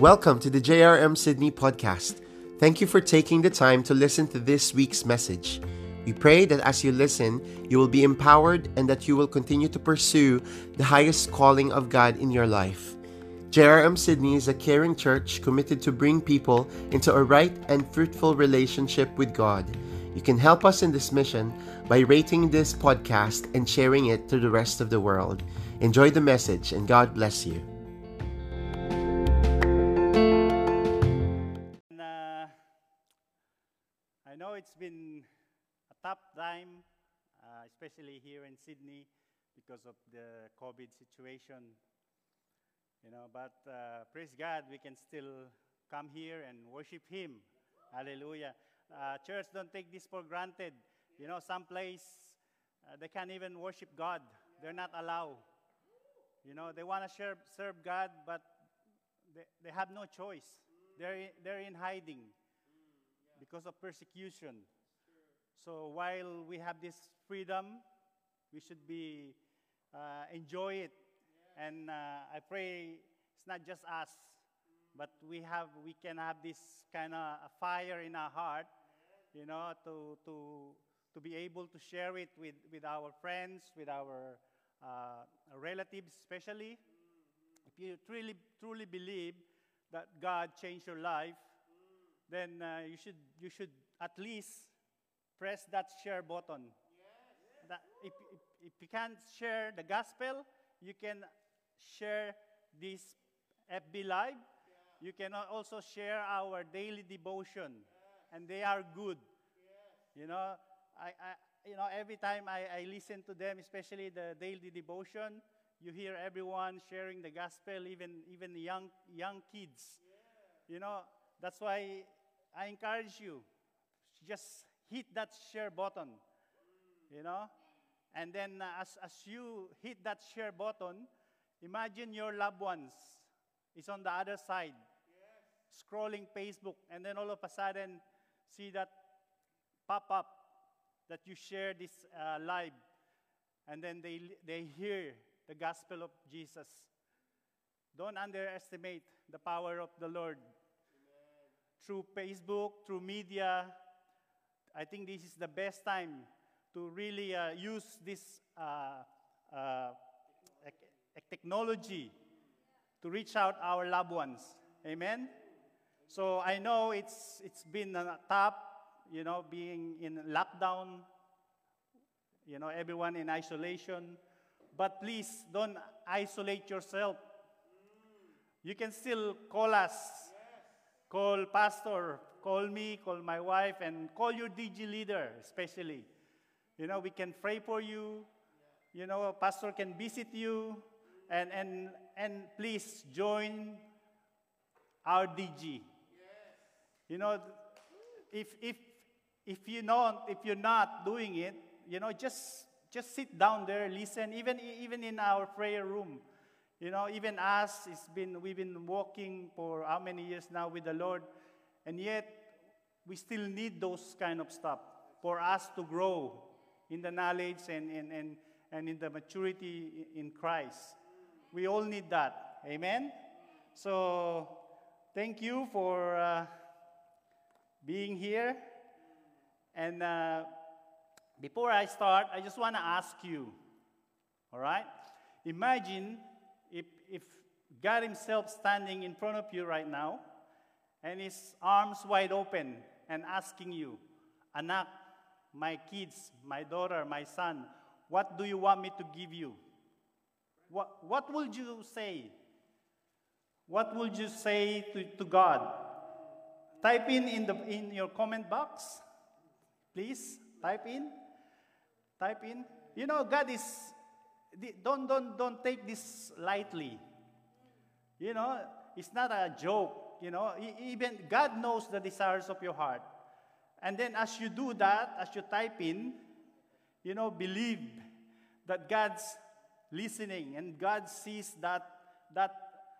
Welcome to the JRM Sydney podcast. Thank you for taking the time to listen to this week's message. We pray that as you listen, you will be empowered and that you will continue to pursue the highest calling of God in your life. JRM Sydney is a caring church committed to bring people into a right and fruitful relationship with God. You can help us in this mission by rating this podcast and sharing it to the rest of the world. Enjoy the message and God bless you. Been a tough time, uh, especially here in Sydney, because of the COVID situation. You know, but uh, praise God, we can still come here and worship Him. Hallelujah. Uh, church, don't take this for granted. You know, some place uh, they can't even worship God. They're not allowed. You know, they want to serve, serve God, but they, they have no choice. They're they're in hiding because of persecution. So while we have this freedom, we should be uh, enjoy it. And uh, I pray it's not just us, but we have we can have this kind of fire in our heart, you know, to to to be able to share it with with our friends, with our uh, relatives, especially. If you truly truly believe that God changed your life, then uh, you should you should at least press that share button. That if, if, if you can't share the gospel, you can share this FB Live. You can also share our daily devotion, and they are good. You know, I, I you know every time I, I listen to them, especially the daily devotion, you hear everyone sharing the gospel, even even young young kids. You know, that's why I encourage you, just hit that share button. You know, and then uh, as as you hit that share button, imagine your loved ones is on the other side, scrolling Facebook, and then all of a sudden see that pop up that you share this uh, live, and then they they hear the gospel of Jesus. Don't underestimate the power of the Lord. Through Facebook, through media, I think this is the best time to really uh, use this uh, uh, ec- ec- technology to reach out our loved ones. Amen. So I know it's it's been uh, tough, you know, being in lockdown. You know, everyone in isolation. But please don't isolate yourself. You can still call us. Call pastor, call me, call my wife, and call your DG leader, especially. You know, we can pray for you. You know, pastor can visit you. And, and, and please join our DG. You know, if, if, if, you not, if you're not doing it, you know, just, just sit down there, listen, even, even in our prayer room. You know, even us, it's been, we've been walking for how many years now with the Lord, and yet we still need those kind of stuff for us to grow in the knowledge and, and, and, and in the maturity in Christ. We all need that. Amen? So, thank you for uh, being here. And uh, before I start, I just want to ask you, all right? Imagine if, God Himself standing in front of you right now and His arms wide open and asking you, Anak, my kids, my daughter, my son, what do you want me to give you? What, what would you say? What would you say to, to God? Type in in, the, in your comment box. Please, type in. Type in. You know, God is, don't, don't, don't take this lightly. You know, it's not a joke. You know, even God knows the desires of your heart. And then as you do that, as you type in, you know, believe that God's listening and God sees that, that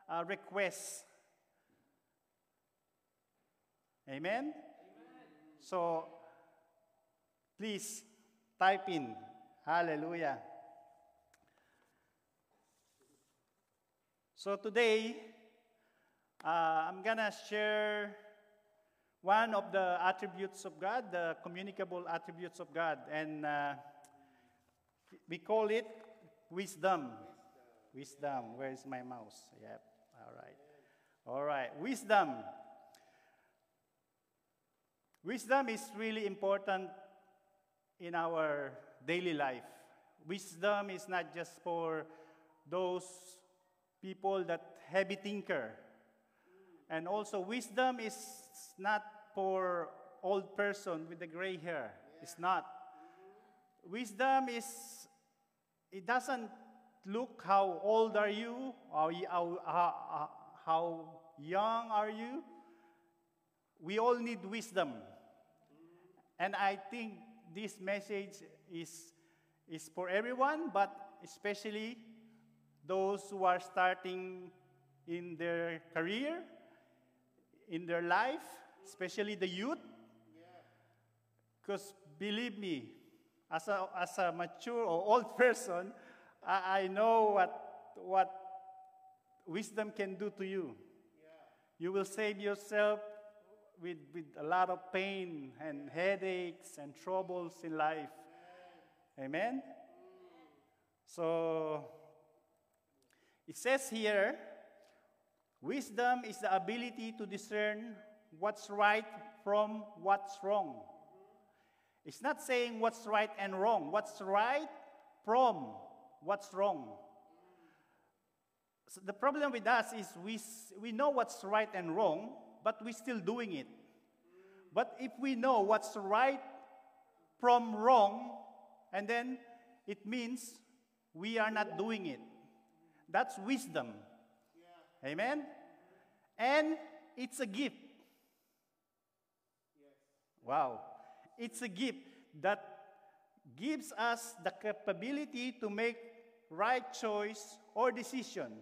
uh, request. Amen? So, please type in. Hallelujah. So today, Uh, I'm gonna share one of the attributes of God, the communicable attributes of God, and uh, we call it wisdom. Wisdom. Where is my mouse? Yep. All right. All right. Wisdom. Wisdom is really important in our daily life. Wisdom is not just for those people that heavy thinker. And also wisdom is not for old person with the gray hair. It's not. Wisdom is it doesn't look how old are you, how, how, how young are you. We all need wisdom. And I think this message is, is for everyone, but especially those who are starting in their career, in their life, especially the youth. Because believe me, as a, as a mature or old person, I, I know what, what wisdom can do to you. You will save yourself with, with a lot of pain and headaches and troubles in life. Amen? So, it says here wisdom is the ability to discern what's right from what's wrong. It's not saying what's right and wrong, what's right from what's wrong. So the problem with us is we, we know what's right and wrong, but we're still doing it. But if we know what's right from wrong, and then it means we are not doing it. That's wisdom. Yeah. Amen? And it's a gift. Yes. Wow. It's a gift that gives us the capability to make right choice or decision.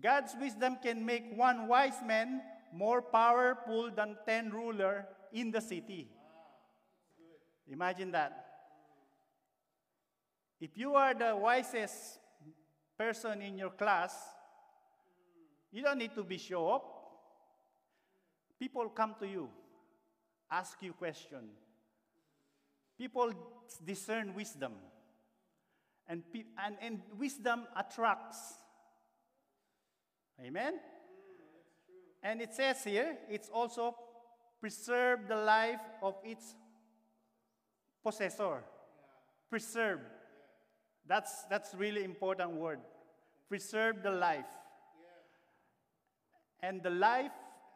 God's wisdom can make one wise man more powerful than 10 ruler in the city. Imagine that. If you are the wisest person in your class, you don't need to be show up. People come to you, ask you question. People discern wisdom. And, and, and wisdom attracts. Amen? And it says here, it's also preserve the life of its possessor. Preserve. That's, that's really important word. Preserve the life. And the life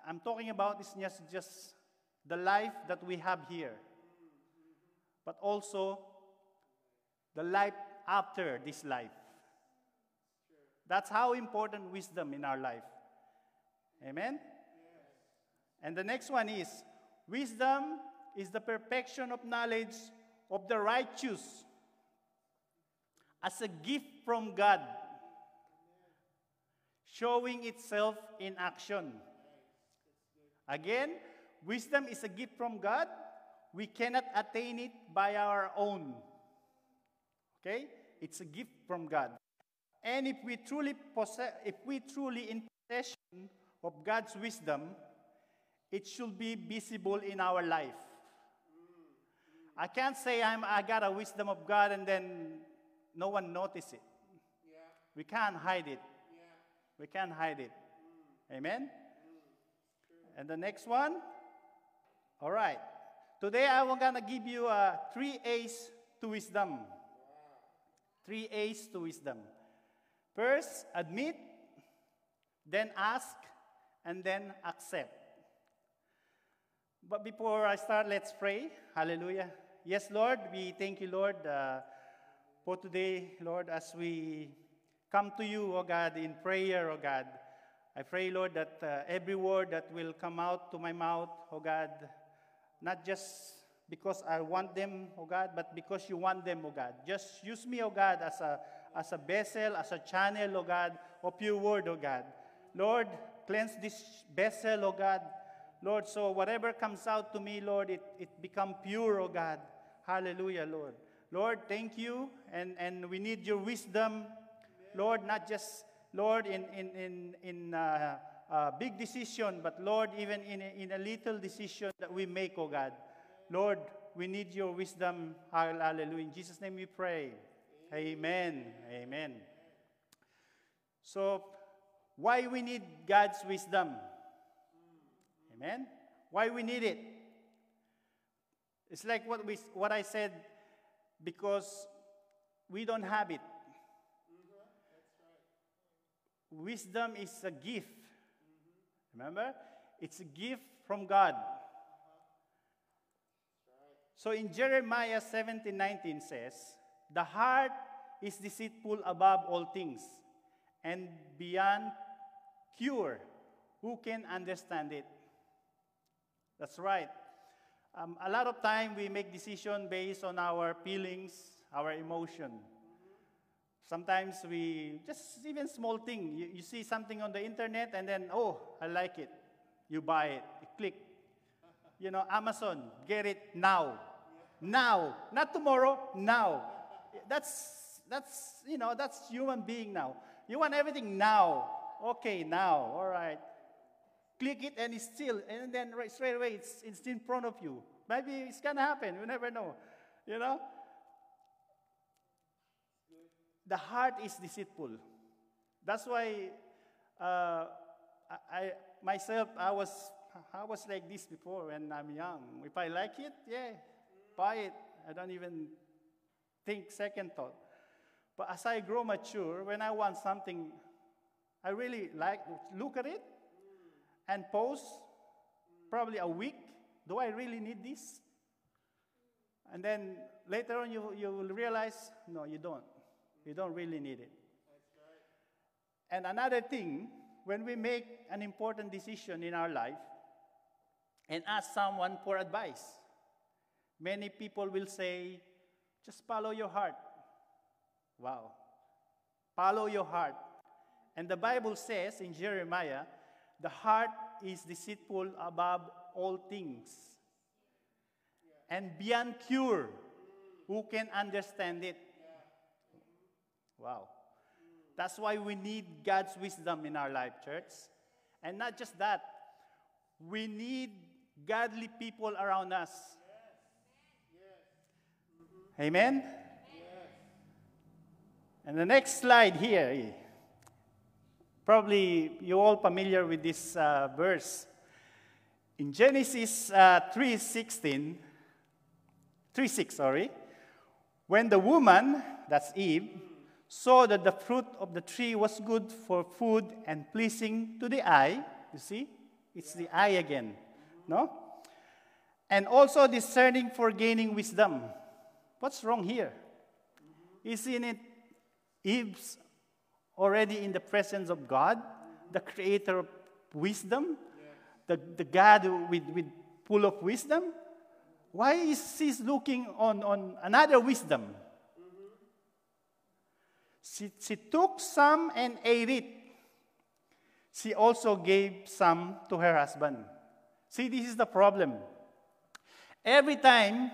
I'm talking about is just, just the life that we have here, but also the life after this life. That's how important wisdom in our life. Amen? Yes. And the next one is wisdom is the perfection of knowledge of the righteous as a gift from God, showing itself in action. Again, wisdom is a gift from God. We cannot attain it by our own. Okay? It's a gift from God. And if we truly possess, if we truly in possession of God's wisdom, it should be visible in our life. I can't say I'm, I got a wisdom of God and then no one notice it. Yeah. We can't hide it. Yeah. We can't hide it. Mm. Amen? Mm. And the next one? All right. Today I'm going to give you uh, three A's to wisdom. Wow. Three A's to wisdom. First, admit, then ask, and then accept. But before I start, let's pray. Hallelujah. Yes, Lord, we thank you, Lord, uh, for today, Lord, as we come to you, oh God, in prayer, oh God. I pray, Lord, that uh, every word that will come out to my mouth, oh God, not just because I want them, oh God, but because you want them, oh God. Just use me, oh God, as a, as a vessel, as a channel, oh God, of your word, oh God. Lord, cleanse this vessel, oh God. Lord, so whatever comes out to me, Lord, it, it become pure, oh God. Hallelujah, Lord. Lord, thank you, and, and we need your wisdom, Lord, not just, Lord, in, in, in, in uh, a big decision, but Lord, even in a, in a little decision that we make, oh God, Lord, we need your wisdom. Hallelujah. In Jesus' name we pray. Amen. Amen. So, why we need God's wisdom? Amen. Why we need it? It's like what we what I said because we don't have it. Wisdom is a gift. Remember? It's a gift from God. So in Jeremiah 17 19 says, The heart is deceitful above all things and beyond cure. Who can understand it? That's right. Um, a lot of time we make decision based on our feelings, our emotion. Sometimes we just even small thing. You, you see something on the internet and then oh I like it. You buy it. You click. You know Amazon. Get it now. Now, not tomorrow. Now. That's that's you know that's human being now. You want everything now. Okay, now. All right click it and it's still, and then right straight away it's, it's in front of you. Maybe it's gonna happen. You never know. You know? The heart is deceitful. That's why uh, I, myself, I was, I was like this before when I'm young. If I like it, yeah, buy it. I don't even think second thought. But as I grow mature, when I want something, I really like look at it and pause probably a week. Do I really need this? And then later on, you, you will realize no, you don't. You don't really need it. And another thing, when we make an important decision in our life and ask someone for advice, many people will say, just follow your heart. Wow. Follow your heart. And the Bible says in Jeremiah the heart is deceitful above all things and beyond cure. Who can understand it? Wow. That's why we need God's wisdom in our life, church. And not just that, we need godly people around us. Amen? And the next slide here Probably you're all familiar with this uh, verse. In Genesis uh, 3.16, 3.6, sorry, when the woman, that's Eve, saw that the fruit of the tree was good for food and pleasing to the eye, you see, it's the eye again, no? And also discerning for gaining wisdom. What's wrong here? Isn't it Eve's already in the presence of God, the creator of wisdom, the, the God with, with full of wisdom? Why is he looking on, on another wisdom? She, she took some and ate it. She also gave some to her husband. See, this is the problem. Every time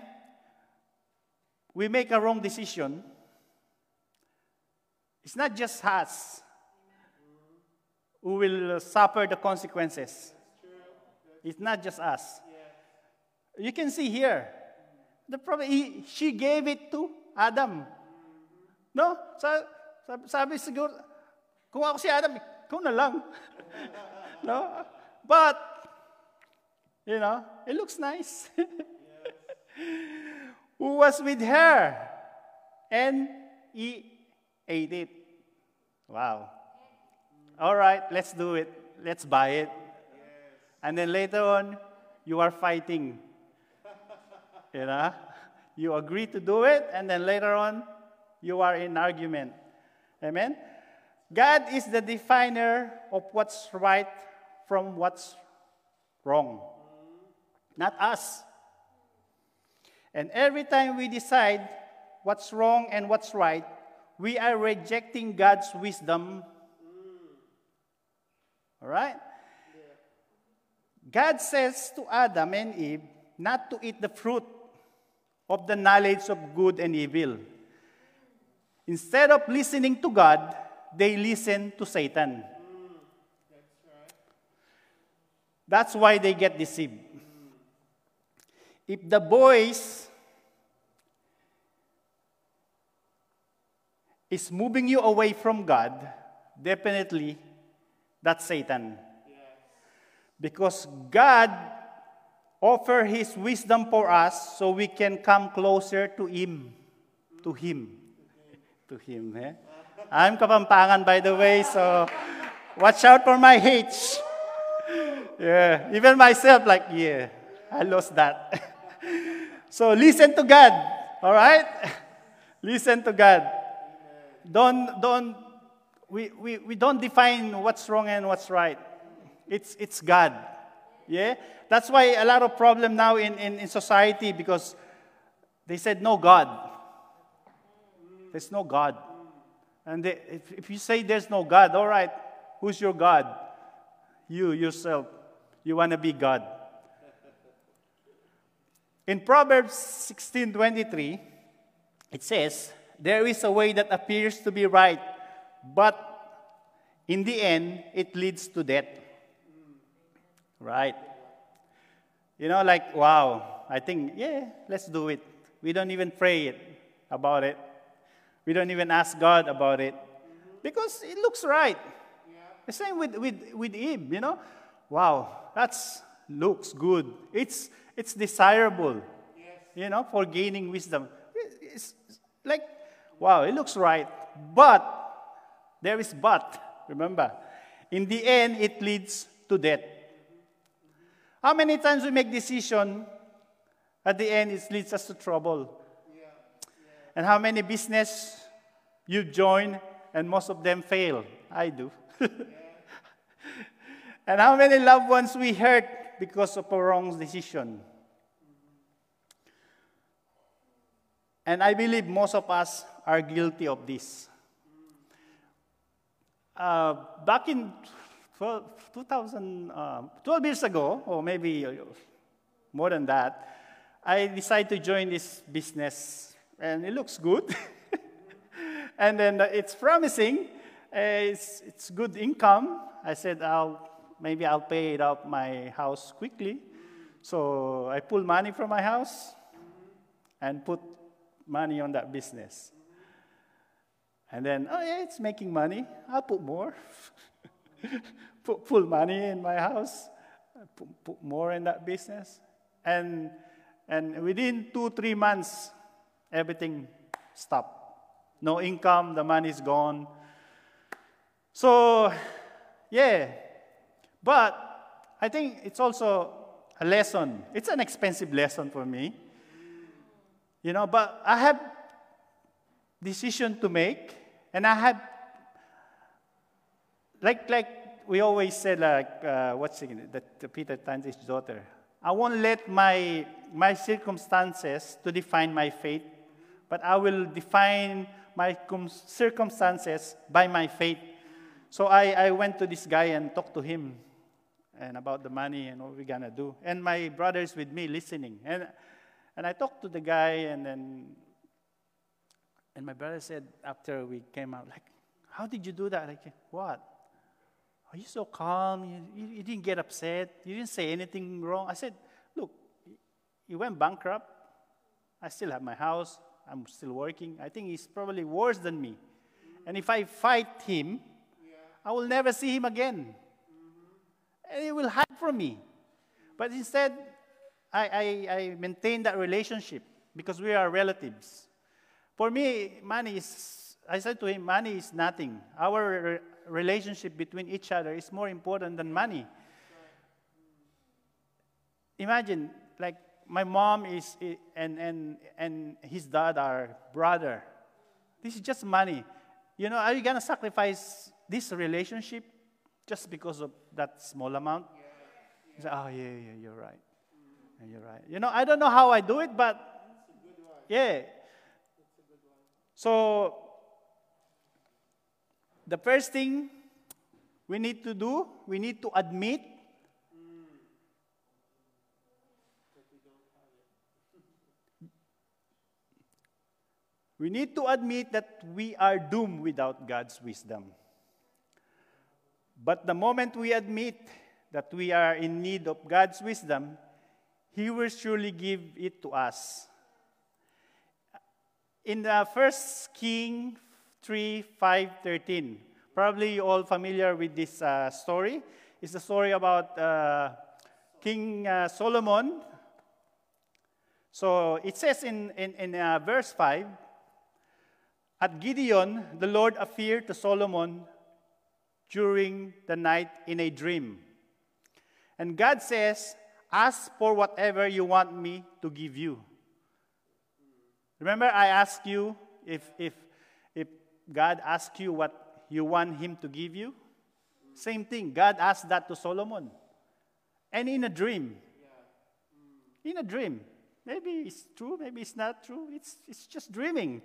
we make a wrong decision, it's not just us who will suffer the consequences. It's not just us. You can see here, the problem, he, she gave it to Adam. No? Sa, sabi siguro, kung ako si Adam, ikaw na lang. no? But, you know, it looks nice. Who was with her? And he ate it. Wow. All right, let's do it. Let's buy it. And then later on, you are fighting. you know? You agree to do it, and then later on, you are in argument. Amen? God is the definer of what's right from what's wrong, not us. And every time we decide what's wrong and what's right, we are rejecting God's wisdom. All right? God says to Adam and Eve not to eat the fruit of the knowledge of good and evil. Instead of listening to God, they listen to Satan. That's why they get deceived. If the voice is moving you away from God, definitely that's Satan. Because God offer his wisdom for us so we can come closer to him. To him. To him. Eh? I'm Kapampangan, by the way, so watch out for my H. Yeah, even myself, like, yeah, I lost that. so listen to God, all right? listen to God. Don't, don't, we, we, we don't define what's wrong and what's right. It's, it's God. Yeah? That's why a lot of problem now in, in, in society because they said no God. There's no God. And they, if, if you say there's no God, all right, who's your God? You yourself. You want to be God. In Proverbs 16:23, it says, "There is a way that appears to be right, but in the end it leads to death." Right? You know, like, wow, I think, yeah, let's do it. We don't even pray it, about it. We don't even ask God about it because it looks right. Yeah. The same with, with, with Eve, you know. Wow, that's looks good. It's, it's desirable, yes. you know, for gaining wisdom. It's like, wow, it looks right. But, there is but, remember. In the end, it leads to death. How many times we make decision, at the end it leads us to trouble. Yeah. Yeah. And how many business you join and most of them fail? I do. yeah. and how many loved ones we hurt because of a wrong decision? And I believe most of us are guilty of this. Uh, back in 2000, uh, 12 years ago, or maybe more than that, I decided to join this business, and it looks good. and then it's promising. Uh, it's, it's good income. I said, I'll, maybe I'll pay it out my house quickly. So I pull money from my house and put money on that business. And then, oh yeah, it's making money. I'll put more. put, put money in my house, put, put more in that business. And, and within two, three months, everything stopped. No income, the money's gone. So, yeah. But I think it's also a lesson. It's an expensive lesson for me. You know, but I have decision to make, and I had like like we always said like uh, what's it, that Peter Tanzi's daughter. I won't let my my circumstances to define my faith, but I will define my circumstances by my faith. So I, I went to this guy and talked to him and about the money and what we're gonna do. And my brother's with me listening. And and I talked to the guy and then and my brother said after we came out, like, how did you do that? Like, what? Are you so calm? You, you, you, didn't get upset. You didn't say anything wrong. I said, Look, you went bankrupt. I still have my house. I'm still working. I think he's probably worse than me. Mm-hmm. And if I fight him, yeah. I will never see him again. Mm-hmm. And he will hide from me. But instead, I, I, I maintain that relationship because we are relatives. For me, money is, I said to him, money is nothing. Our relationship between each other is more important than money. Imagine, like, my mom is, and, and, and his dad are brother. This is just money. You know, are you going to sacrifice this relationship just because of that small amount? Yeah. Say, oh, yeah, yeah, you're right. Mm. You're right. You know, I don't know how I do it, but yeah. So the first thing we need to do, we need to admit We need to admit that we are doomed without God's wisdom. But the moment we admit that we are in need of God's wisdom, He will surely give it to us. In the First King 3 5 13, probably you all familiar with this uh, story. It's a story about uh, King uh, Solomon. So it says in, in, in uh, verse 5 At Gibeon, the Lord appeared to Solomon during the night in a dream. And God says, Ask for whatever you want me to give you. Remember, I asked you if, if, if God asked you what you want Him to give you? Same thing. God asked that to Solomon. And in a dream. In a dream. Maybe it's true, maybe it's not true. It's, it's just dreaming.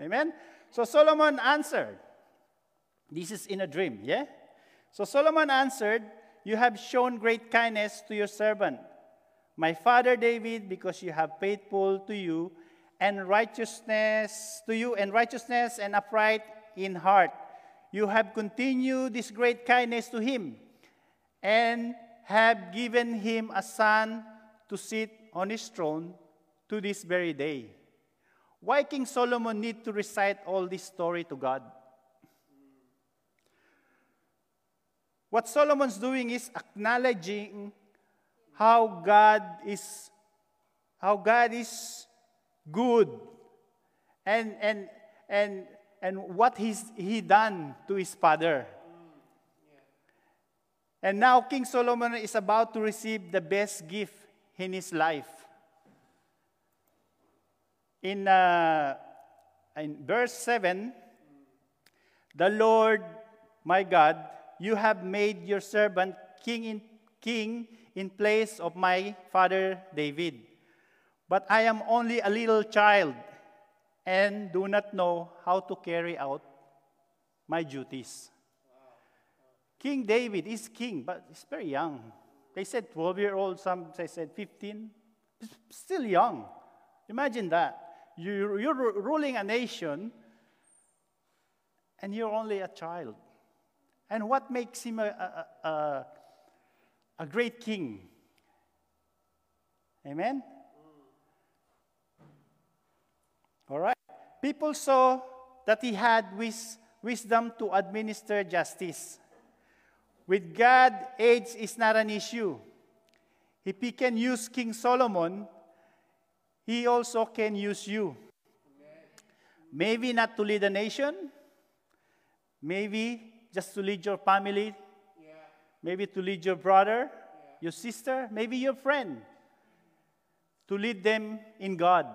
Amen? So Solomon answered. This is in a dream, yeah? So Solomon answered, You have shown great kindness to your servant, my father David, because you have faithful to you and righteousness to you and righteousness and upright in heart. You have continued this great kindness to him and have given him a son to sit on his throne to this very day. Why King Solomon need to recite all this story to God? What Solomon's doing is acknowledging how God is how God is good and and and and what he's he done to his father. And now King Solomon is about to receive the best gift in his life. In, uh, in verse 7, the Lord my God, you have made your servant king in, king in place of my father David. But I am only a little child and do not know how to carry out my duties. King David is king, but he's very young. They said 12 year old, some they said 15. Still young. Imagine that. You, you're ruling a nation and you're only a child. And what makes him a, a, a, a great king? Amen? All right. People saw that he had wis- wisdom to administer justice. With God, age is not an issue. If he can use King Solomon, he also can use you. Maybe not to lead a nation, maybe just to lead your family, yeah. maybe to lead your brother, yeah. your sister, maybe your friend, to lead them in God.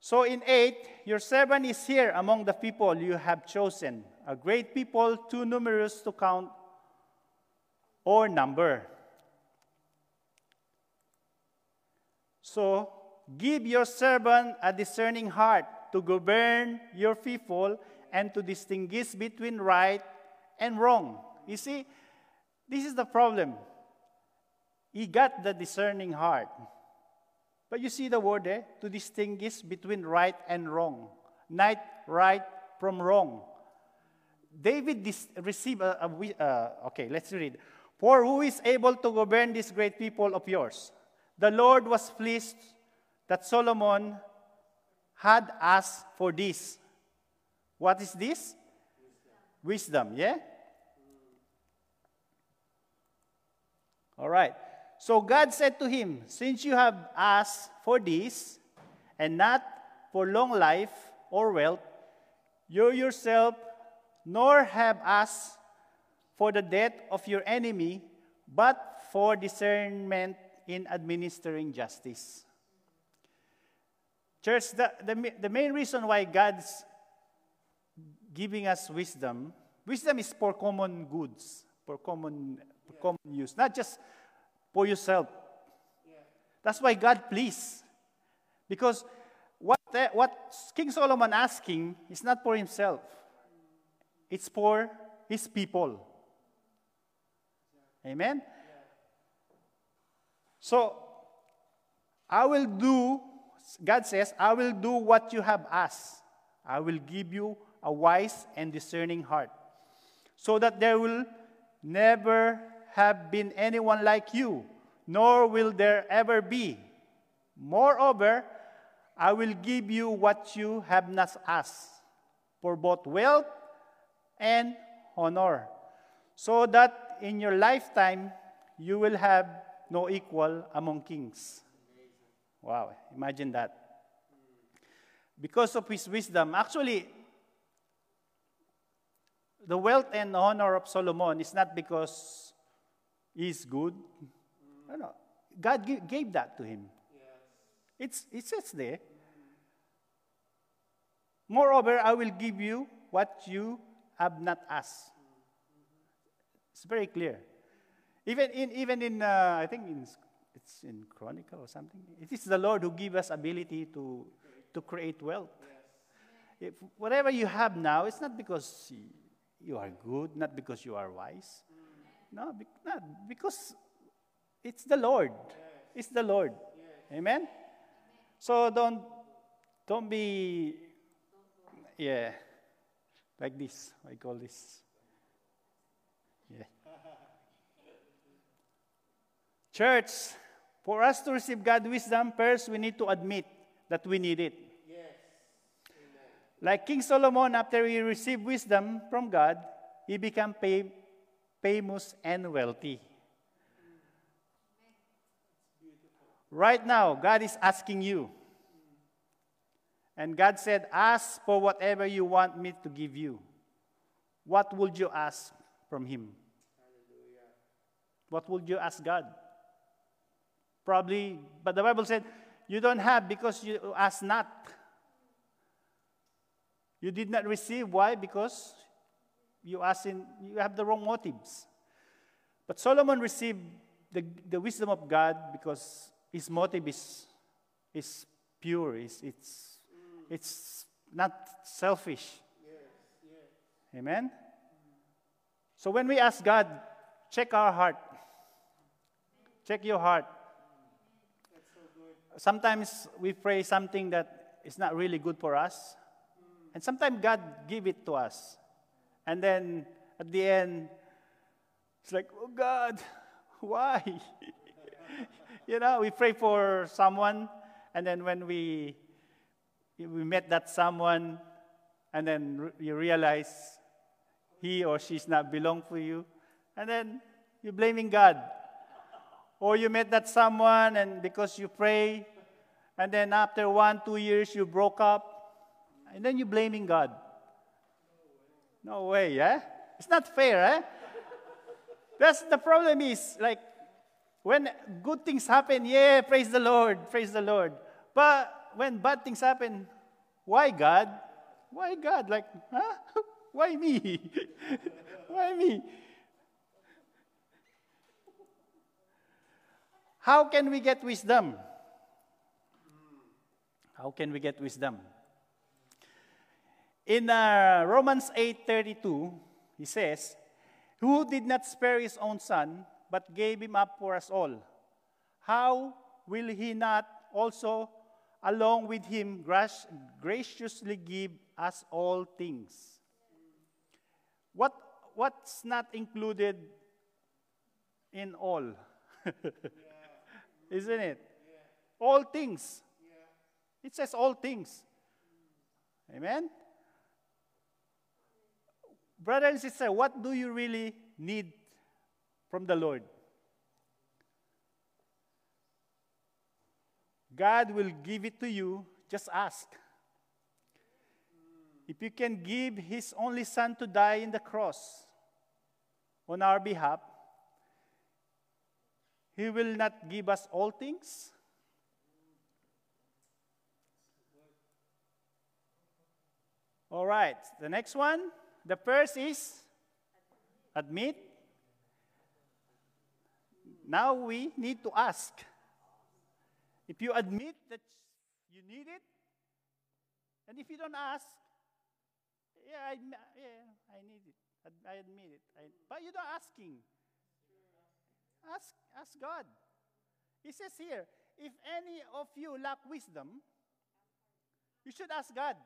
So in 8, your servant is here among the people you have chosen, a great people too numerous to count or number. So give your servant a discerning heart to govern your people and to distinguish between right and wrong. You see, this is the problem. He got the discerning heart. But you see the word there? To distinguish between right and wrong. Not right from wrong. David dis- received a, a uh, okay, let's read. For who is able to govern this great people of yours? The Lord was pleased that Solomon had asked for this. What is this? Wisdom, yeah? All right. So God said to him, Since you have asked for this, and not for long life or wealth, you yourself nor have asked for the death of your enemy, but for discernment in administering justice. Church, the, the, the main reason why God's giving us wisdom, wisdom is for common goods, for common, for common use, not just for yourself. That's why God pleased. Because what, what King Solomon asking is not for himself. It's for his people. Amen? So, I will do, God says, I will do what you have asked. I will give you a wise and discerning heart. so that there will never have been anyone like you, nor will there ever be. Moreover, I will give you what you have not asked, for both wealth and honor, so that in your lifetime you will have no equal among kings. Wow, imagine that. Because of his wisdom, actually, the wealth and honor of Solomon is not because he's good. No, no. God gave that to him. It's, it says there. Moreover, I will give you what you have not asked. It's very clear. Even in, even in uh, I think in, it's in Chronicle or something. It is the Lord who gives us ability to, to create wealth. If whatever you have now, it's not because you are good, not because you are wise. No, not because it's the Lord. It's the Lord. Amen? So don't don't be yeah like this. I call this. Church, for us to receive God's wisdom, first we need to admit that we need it. Like King Solomon, after he received wisdom from God, he became famous and wealthy. Right now, God is asking you. And God said, Ask for whatever you want me to give you. What would you ask from Him? What would you ask God? Probably, but the Bible said, You don't have because you ask not. You did not receive. Why? Because you ask in, you have the wrong motives. But Solomon received the, the wisdom of God because his motive is, is pure, it's, it's, it's not selfish. Amen? So when we ask God, check our heart. Check your heart. So sometimes we pray something that is not really good for us. And sometimes God give it to us. And then at the end, it's like, oh God, why? you know, we pray for someone, and then when we we met that someone, and then you realize he or she's not belong for you, and then you're blaming God. Or you met that someone, and because you pray, and then after one, two years, you broke up, and then you're blaming God. No way, yeah? It's not fair, eh? That's the problem is like when good things happen, yeah, praise the Lord, praise the Lord. But when bad things happen, why God? Why God? Like, huh? Why me? why me? How can we get wisdom? How can we get wisdom? In uh, Romans 8:32, he says, "Who did not spare his own son, but gave him up for us all? How will he not also, along with him, graciously give us all things?" What what's not included in all? Isn't it? All things. It says all things. Amen? Brother and sister, what do you really need from the Lord? God will give it to you, just ask. If you can give His only Son to die in the cross on our behalf, He will not give us all things? All right, the next one. The first is admit. Now we need to ask. If you admit that you need it, and if you don't ask, yeah, I, yeah, I need it. I admit it. I, but you're not asking. Ask, ask God. He says here, if any of you lack wisdom, you should ask God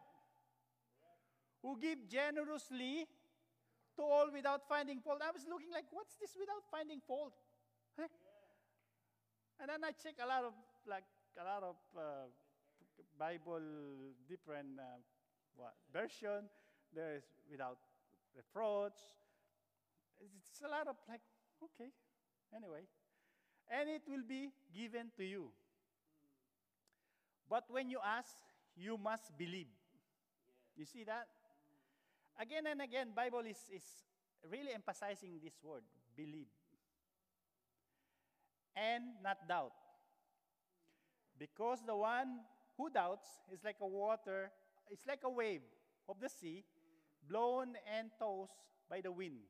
who give generously to all without finding fault. I was looking like, what's this without finding fault? And then I check a lot of like a lot of uh, Bible different uh, what version. There is without reproach. It's a lot of like okay, anyway, and it will be given to you. But when you ask, you must believe. You see that? Again and again, Bible is, is really emphasizing this word, believe. And not doubt. Because the one who doubts is like a water, it's like a wave of the sea, blown and tossed by the wind.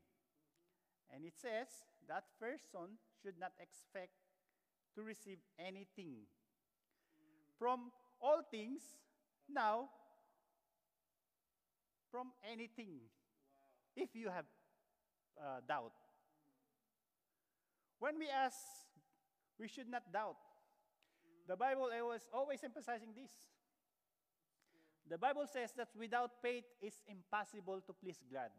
And it says that person should not expect to receive anything from all things now from anything if you have uh, doubt. When we ask, we should not doubt. The Bible was always emphasizing this. The Bible says that without faith it's impossible to please God.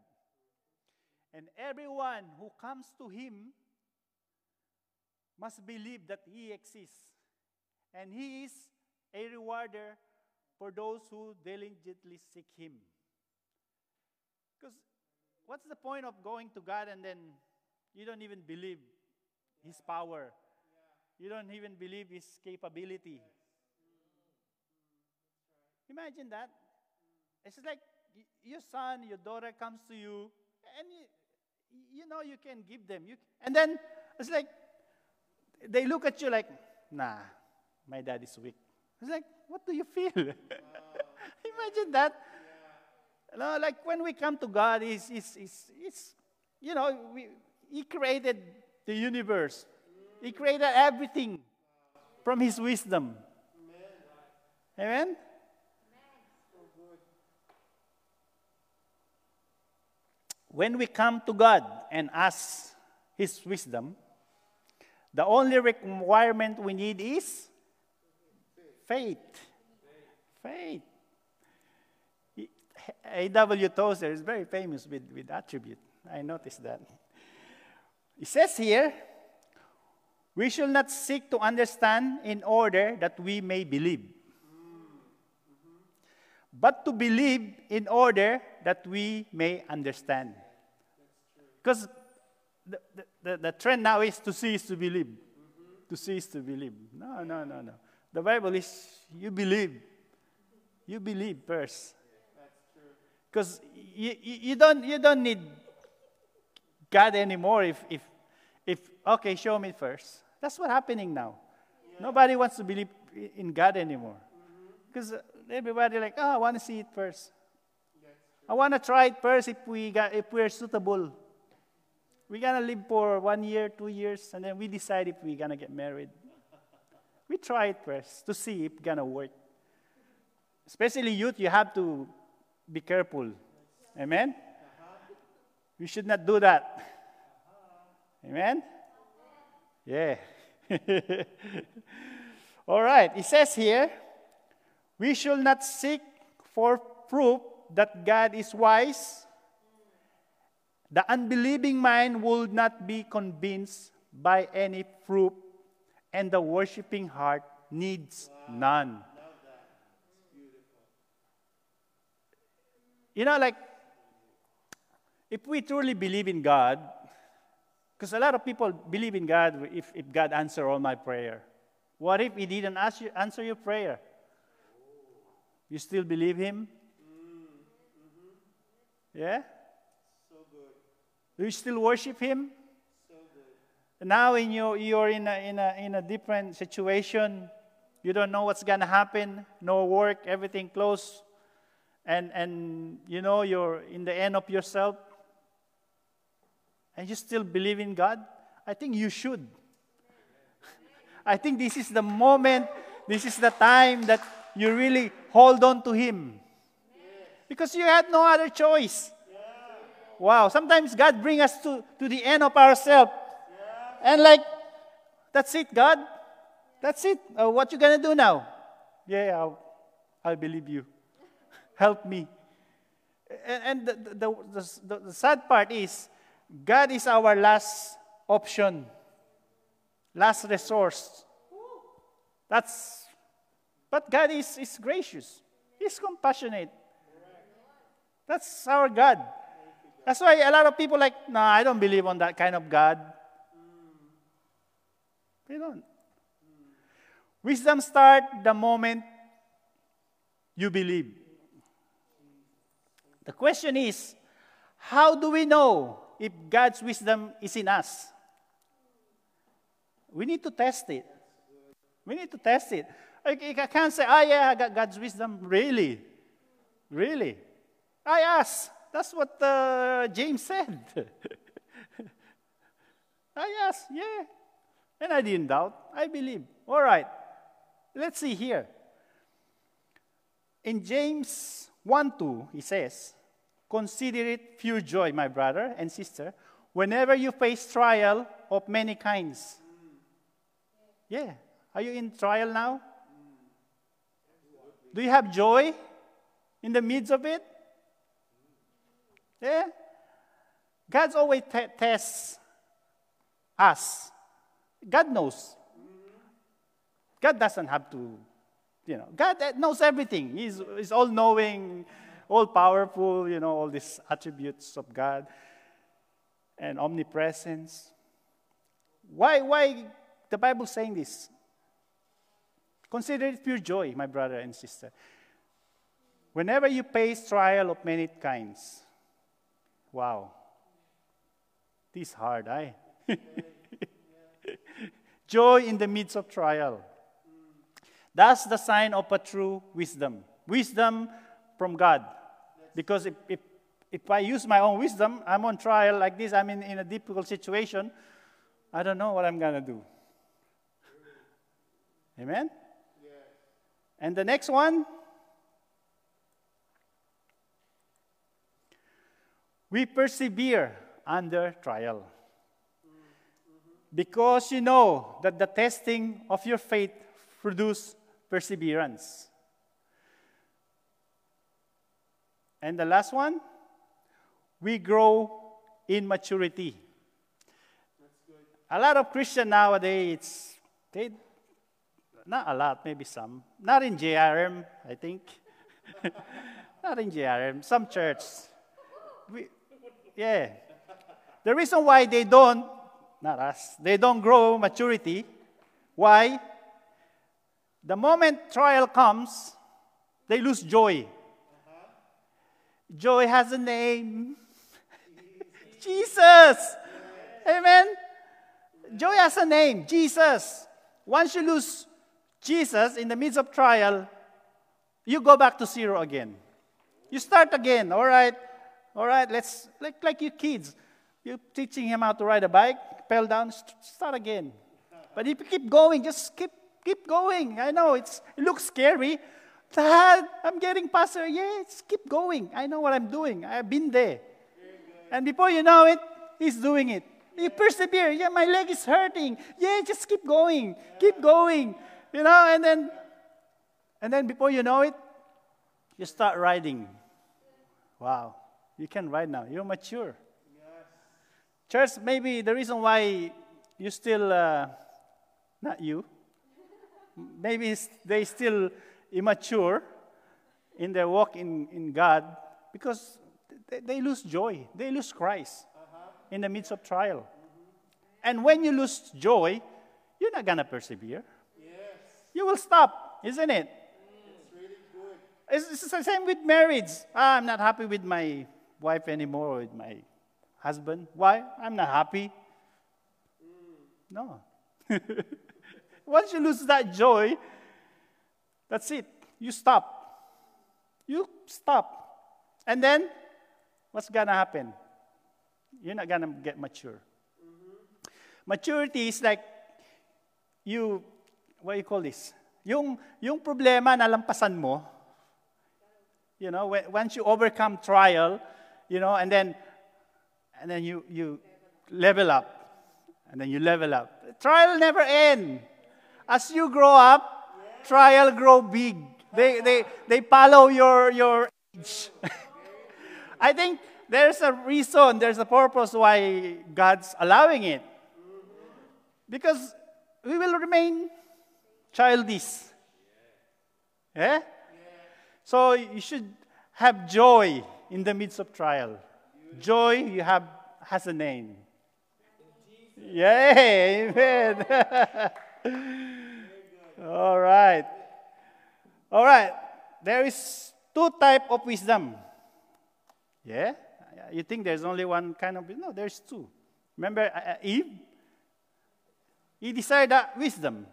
And everyone who comes to Him must believe that He exists. And He is a rewarder for those who diligently seek Him. Because what's the point of going to God and then you don't even believe His power? You don't even believe His capability. Imagine that. It's like your son, your daughter comes to you, and you, know you can give them. You, and then it's like they look at you like, nah, my dad is weak. It's like, what do you feel? Imagine that. You know, like when we come to God, He's, he's, he's, he's you know, we, He created the universe, He created everything from His wisdom. Amen? When we come to God and ask His wisdom, the only requirement we need is faith. Faith. A.W. Tozer is very famous with, with attribute. I noticed that. He says here, we should not seek to understand in order that we may believe, but to believe in order that we may understand. Because the, the, the, trend now is to see is to believe. To see is to believe. No, no, no, no. The Bible is you believe. You believe first. Because you, you, don't, you don't need God anymore if, if, if, okay, show me first. That's what's happening now. Yeah. Nobody wants to believe in God anymore. Because mm-hmm. everybody like, oh, I want to see it first. I want to try it first if, we got, if we're suitable. We're going to live for one year, two years, and then we decide if we're going to get married. we try it first to see if it's going to work. Especially youth, you have to be careful. Amen? We should not do that. Amen? Yeah. All right. It says here, we should not seek for proof that God is wise. The unbelieving mind will not be convinced by any proof, and the worshiping heart needs none. You know, like, if we truly believe in God, because a lot of people believe in God if, if God answer all my prayer. What if He didn't you, answer your prayer? You still believe Him? Yeah? Do you still worship Him? So. Now in your, you're in a, in, a, in a different situation. You don't know what's going to happen. No work, everything closed and, and you know you're in the end of yourself and you still believe in God, I think you should. I think this is the moment, this is the time that you really hold on to Him. Because you had no other choice. Wow, sometimes God bring us to, to the end of ourselves. And like, that's it, God. That's it. Uh, what you gonna do now? Yeah, I'll, I'll believe you help me. and the, the, the, the sad part is, God is our last option, last resource. That's, but God is, is gracious. He's compassionate. That's our God. That's why a lot of people like, no, I don't believe on that kind of God. They don't. Wisdom start the moment you believe. The question is, how do we know if God's wisdom is in us? We need to test it. We need to test it. I, can't say, oh yeah, I got God's wisdom. Really? Really? I ask. That's what uh, James said. I asked, yeah. And I didn't doubt. I believe. All right. Let's see here. In James 1 2, he says, Consider it pure joy, my brother and sister, whenever you face trial of many kinds. Yeah. Are you in trial now? Do you have joy in the midst of it? Yeah? God's always t- tests us. God knows. God doesn't have to, you know, God knows everything. He's, he's all knowing, all powerful, you know, all these attributes of God and omnipresence. Why, why the Bible saying this? Consider it pure joy, my brother and sister. Whenever you face trial of many kinds, wow, this hard, eh? joy in the midst of trial. That's the sign of a true wisdom. Wisdom from God. Because if, if, if I use my own wisdom, I'm on trial like this, I'm in, in a difficult situation, I don't know what I'm going to do. Amen? And the next one, we persevere under trial. Because you know that the testing of your faith produces perseverance. And the last one, we grow in maturity. A lot of Christians nowadays, it's, they, not a lot, maybe some. Not in JRM, I think. not in JRM, some church. We, yeah. The reason why they don't, not us, they don't grow maturity, why? The moment trial comes, they lose joy. Joy has a name Jesus. Amen. Joy has a name Jesus. Once you lose Jesus in the midst of trial, you go back to zero again. You start again. All right. All right. Let's, like, like your kids. You're teaching him how to ride a bike, fell down, start again. But if you keep going, just keep Keep going. I know it's, it looks scary. Dad, I'm getting past her. Yes, keep going. I know what I'm doing. I've been there. And before you know it, he's doing it. You persevere. Yeah, my leg is hurting. Yeah, just keep going. Keep going. You know, and then and then before you know it, you start riding. Wow. You can write now. You're mature. Yes. Church, maybe the reason why you still uh, not you, maybe they still immature in their walk in, in God because they, they lose joy. They lose Christ uh-huh. in the midst of trial. Mm-hmm. And when you lose joy, you're not going to persevere. Yes. You will stop, isn't it? It's really good. It's, it's the same with marriage. Ah, I'm not happy with my wife anymore or with my husband. Why? I'm not happy. No. Once you lose that joy, that's it. You stop. You stop. And then, what's going to happen? You're not going to get mature. Mm-hmm. Maturity is like you, what do you call this? Yung, yung problema na lampasan mo, you know, when, once you overcome trial, you know, and then, and then you, you level up. And then you level up. Trial never end. As you grow up, trial grow big. They, they, they follow your, your age. I think there's a reason, there's a purpose why God's allowing it. Because we will remain childish. Yeah? So you should have joy in the midst of trial. Joy you have has a name. Yay, amen. All right. All right. There is two type of wisdom. Yeah? You think there's only one kind of no, there's two. Remember uh, uh Eve? He desired that wisdom.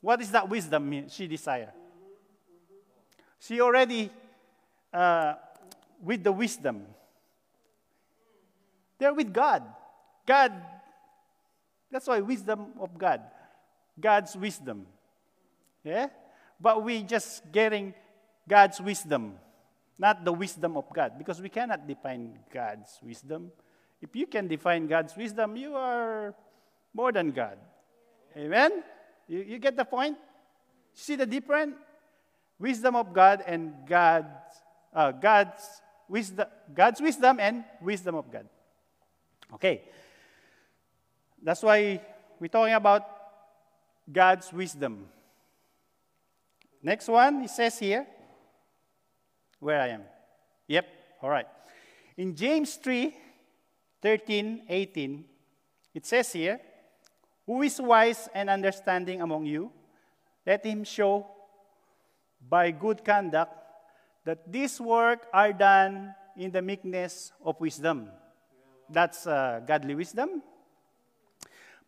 What is that wisdom she desired? She already uh, with the wisdom. They're with God. God, that's why wisdom of God. God's wisdom. Yeah? But we just getting God's wisdom, not the wisdom of God, because we cannot define God's wisdom. If you can define God's wisdom, you are more than God. Amen? You, you get the point? See the difference? Wisdom of God and God's, uh, God's, wisdom, God's wisdom and wisdom of God. Okay. That's why we're talking about God's wisdom. Next one, it says here, where I am. Yep, all right. In James 3 13, 18, it says here, Who is wise and understanding among you? Let him show by good conduct that this work are done in the meekness of wisdom. That's uh, godly wisdom.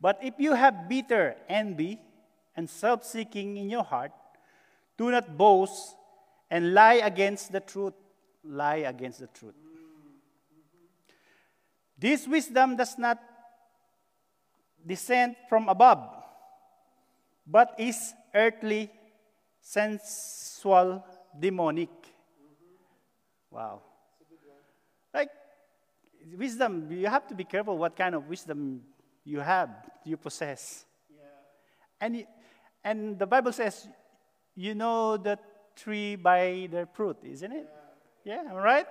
But if you have bitter envy and self seeking in your heart, do not boast and lie against the truth. Lie against the truth. This wisdom does not descend from above, but is earthly, sensual, demonic. Wow. Like, wisdom, you have to be careful what kind of wisdom you have, you possess. Yeah. And, and the Bible says, you know the tree by their fruit, isn't it? Yeah, yeah right?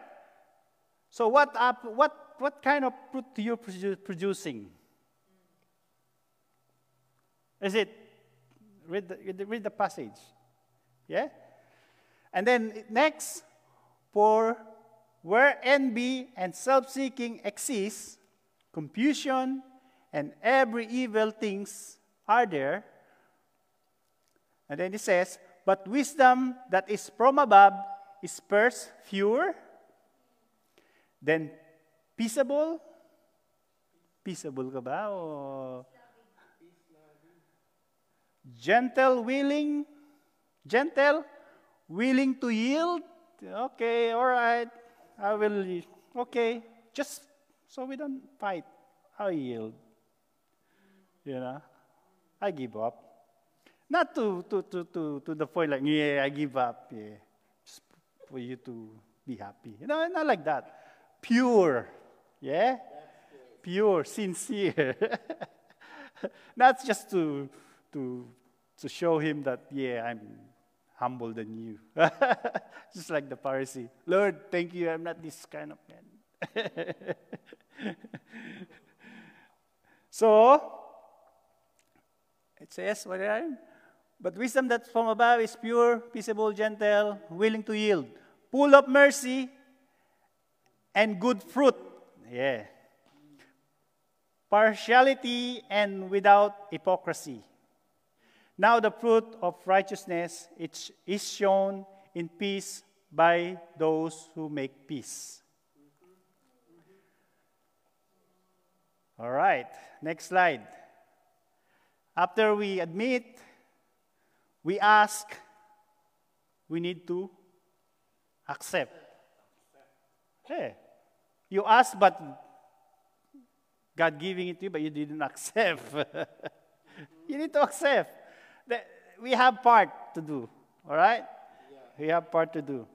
So what, what, what kind of fruit are you producing? Is it, read the, read the passage. Yeah? And then next, for where envy and self-seeking exist, confusion and every evil things are there. And then it says, but wisdom that is from above is first pure, then peaceable. Peaceable ka ba? O gentle, willing, gentle, willing to yield. Okay, all right. I will, okay, just so we don't fight. I yield. You know, I give up. Not to, to, to, to, to the point like, yeah, I give up. Yeah, just for you to be happy. You know, not like that. Pure. Yeah? Pure, sincere. not just to, to, to show him that, yeah, I'm humble than you. just like the Pharisee. Lord, thank you, I'm not this kind of man. so, it says, what But wisdom that from above is pure, peaceable, gentle, willing to yield, full of mercy and good fruit. Yeah. Partiality and without hypocrisy. Now the fruit of righteousness is shown in peace by those who make peace. All right, next slide. After we admit, we ask, we need to accept. Hey, you ask, but God giving it to you, but you didn't accept. you need to accept. We have part to do, all right? Yeah. We have part to do.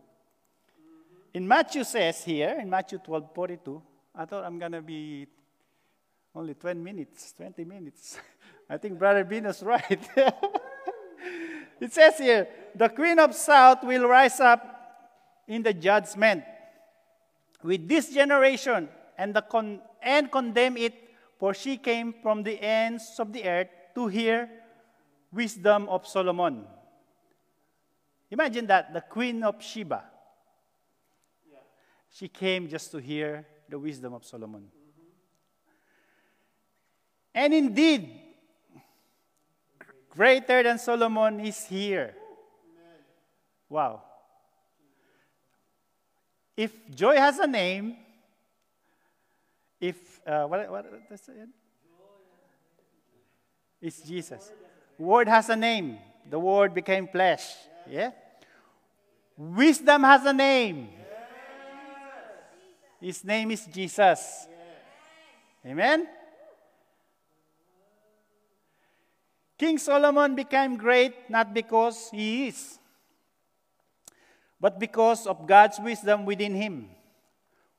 In Matthew says here, in Matthew 12 42, I thought I'm going to be only 20 minutes, 20 minutes. I think Brother Venus right. it says here, the queen of south will rise up in the judgment with this generation and, the con- and condemn it, for she came from the ends of the earth to hear wisdom of Solomon. Imagine that, the queen of Sheba. She came just to hear the wisdom of Solomon. And indeed, greater than Solomon is here. Wow. If joy has a name, if, uh, what, what, that's it? It's Jesus. Word has a name. The Word became flesh. Yeah? Wisdom has a name. His name is Jesus. Amen? King Solomon became great not because he is, but because of God's wisdom within him.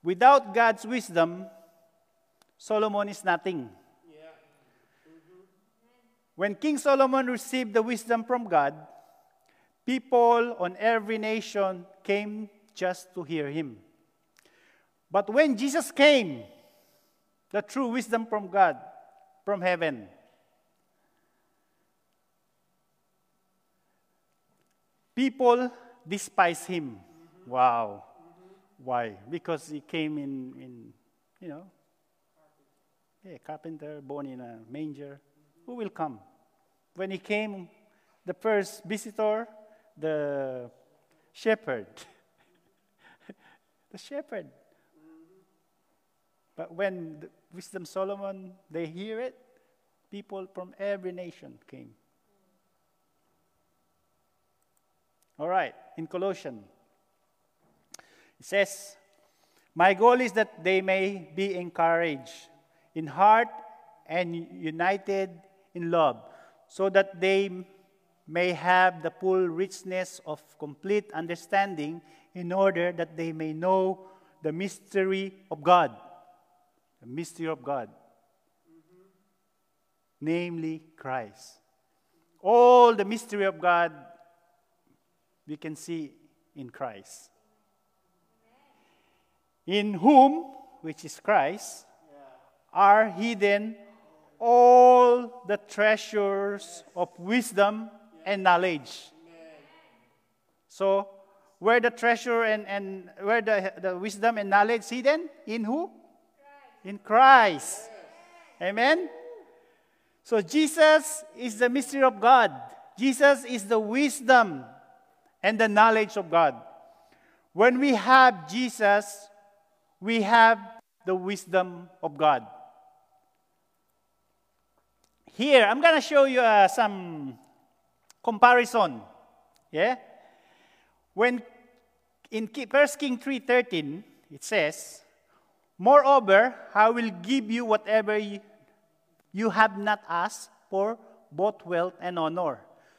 Without God's wisdom, Solomon is nothing. When King Solomon received the wisdom from God, people on every nation came just to hear him. But when Jesus came, the true wisdom from God, from heaven, people despise him. Wow. Why? Because he came in, in you know, yeah, carpenter, born in a manger. Who will come? When he came, the first visitor, the shepherd. the shepherd. But when the Wisdom Solomon, they hear it, people from every nation came. All right, in Colossians, it says, My goal is that they may be encouraged in heart and united in love, so that they may have the full richness of complete understanding in order that they may know the mystery of God. The mystery of God. Namely, Christ. All the mystery of God we can see in Christ. In whom, which is Christ, are hidden all the treasures of wisdom and knowledge. So, where the treasure and, and where the, the wisdom and knowledge hidden? In who? In Christ. Amen? So, Jesus is the mystery of God. Jesus is the wisdom and the knowledge of God. When we have Jesus, we have the wisdom of God. Here, I'm going to show you uh, some comparison. Yeah? When in 1 King 3.13, it says, Moreover, I will give you whatever you, have not asked for, both wealth and honor,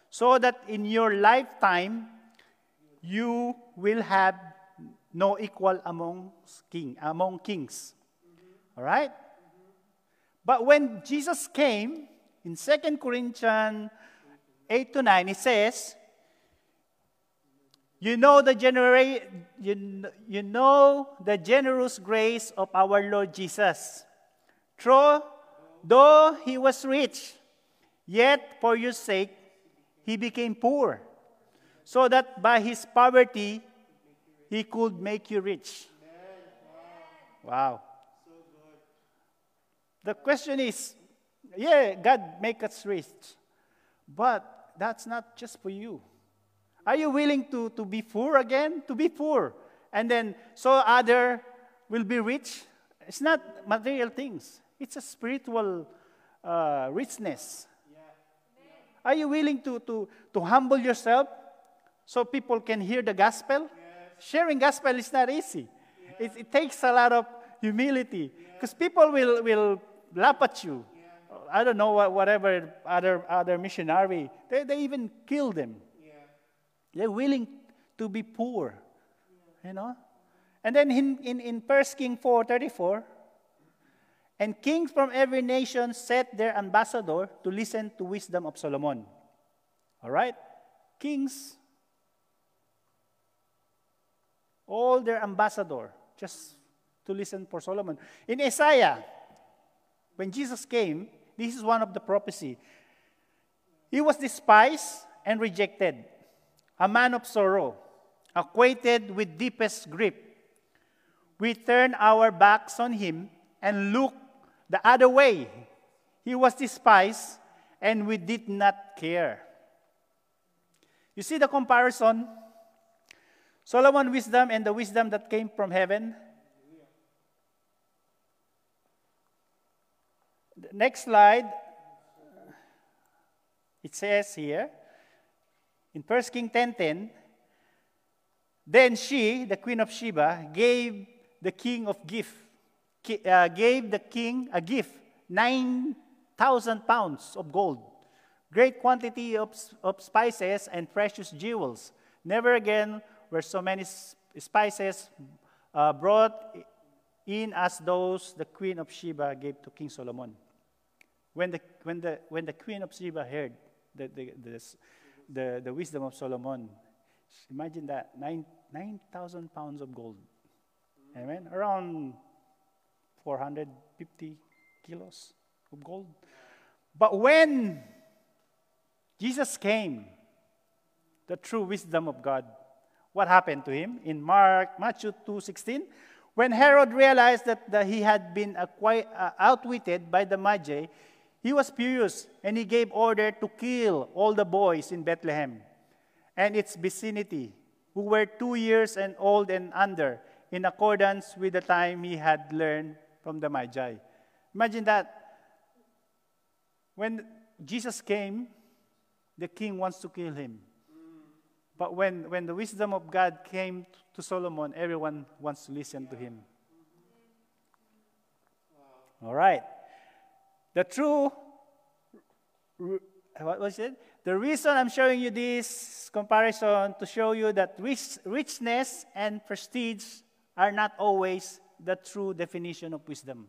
so that in your lifetime you will have no equal among king among kings. All right? But when Jesus came in 2 Corinthians 8 to 9, it says, you know the genera- you, you know the generous grace of our Lord Jesus. Though he was rich, yet for your sake he became poor, so that by his poverty he could make you rich. Wow. The question is, yeah, God make us rich, but that's not just for you. Are you willing to, to be poor again? To be poor. And then, so other will be rich? It's not material things. It's a spiritual uh, richness. Are you willing to, to, to humble yourself so people can hear the gospel? Sharing gospel is not easy. It, it takes a lot of humility because people will, will laugh at you. I don't know what, whatever other, other missionary, they, they even kill them. They're willing to be poor, you know. And then in, in, in 1 King 4 34, and kings from every nation set their ambassador to listen to wisdom of Solomon. All right? Kings, all their ambassador, just to listen for Solomon. In Isaiah, when Jesus came, this is one of the prophecy. He was despised and rejected, a man of sorrow, acquainted with deepest grief. We turned our backs on him and looked the other way. He was despised and we did not care. You see the comparison? Solomon's wisdom and the wisdom that came from heaven. The next slide. It says here in 1 King 10:10, then she, the queen of Sheba, gave the king of gift, uh, gave the king a gift, 9,000 pounds of gold, great quantity of, of spices and precious jewels. Never again were so many spices uh, brought in as those the queen of Sheba gave to King Solomon. When the, when the, when the queen of Sheba heard the, the, the, the, the wisdom of Solomon, imagine that 9,000 9, pounds of gold. Amen? Around 450 kilos of gold. But when Jesus came, the true wisdom of God, what happened to him? In Mark, Matthew 2.16, when Herod realized that, that he had been uh, outwitted by the Magi, he was furious and he gave order to kill all the boys in Bethlehem and its vicinity who were two years and old and under, in accordance with the time he had learned from the Magi. Imagine that. When Jesus came, the king wants to kill him. But when, when the wisdom of God came to Solomon, everyone wants to listen to him. All right. The true, uh, what was it? The reason I'm showing you this comparison to show you that rich, richness and prestige are not always the true definition of wisdom.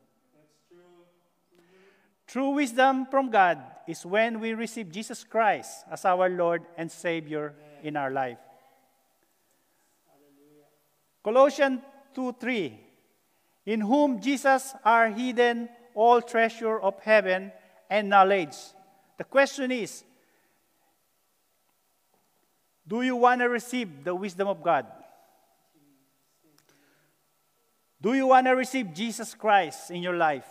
True wisdom from God is when we receive Jesus Christ as our Lord and Savior Amen. in our life. Colossians 2 3 In whom Jesus are hidden all treasure of heaven and knowledge. The question is Do you want to receive the wisdom of God? Do you want to receive Jesus Christ in your life?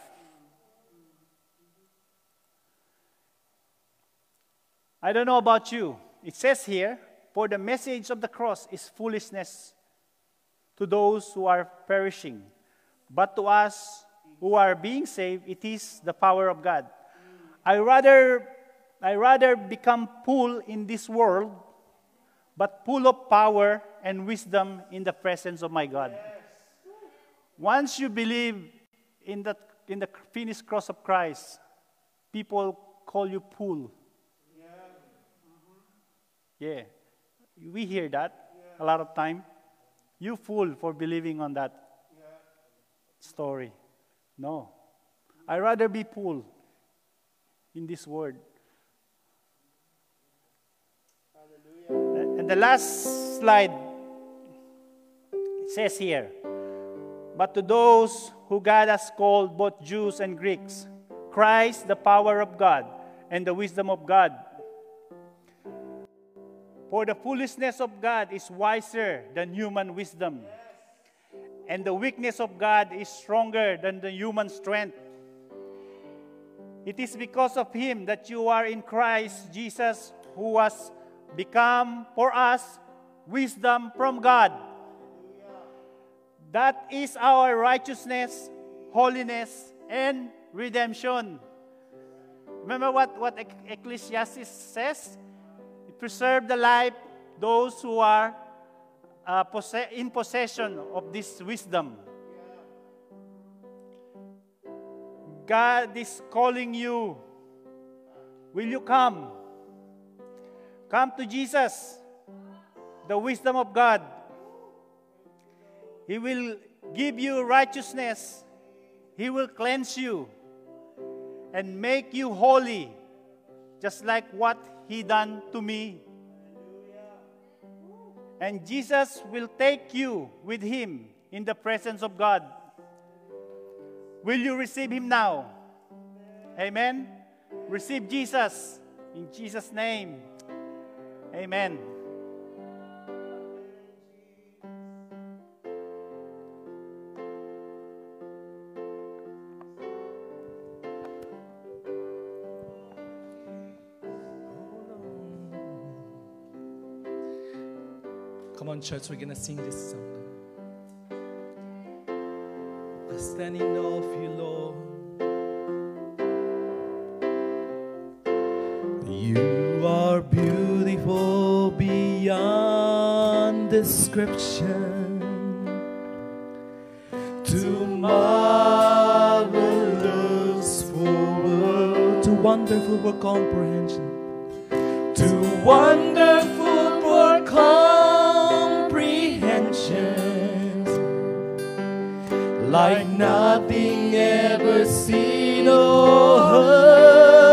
I don't know about you. It says here, for the message of the cross is foolishness to those who are perishing, but to us who are being saved, it is the power of God. I rather, I rather become full in this world, but full of power and wisdom in the presence of my God. Once you believe in the, in the finished cross of Christ, people call you fool. Yeah. We hear that a lot of time. You fool for believing on that story. No. i rather be fool in this word. Hallelujah. And the last slide it says here But to those who God has called, both Jews and Greeks, Christ, the power of God and the wisdom of God. For the foolishness of God is wiser than human wisdom and the weakness of God is stronger than the human strength. It is because of him that you are in Christ Jesus, who has become for us wisdom from God. That is our righteousness, holiness, and redemption. Remember what, what Ecclesiastes says? Preserve the life those who are uh, in possession of this wisdom. God is calling you. Will you come? Come to Jesus, the wisdom of God. He will give you righteousness. He will cleanse you and make you holy, just like what He done to me and Jesus will take you with him in the presence of God. Will you receive him now? Amen. Receive Jesus in Jesus' name. Amen. one church, we're going to sing this song. I stand in awe of you, Lord. You are beautiful beyond description. Too marvelous for world, too wonderful for comprehension, too wonderful for comprehension. like nothing ever seen or heard.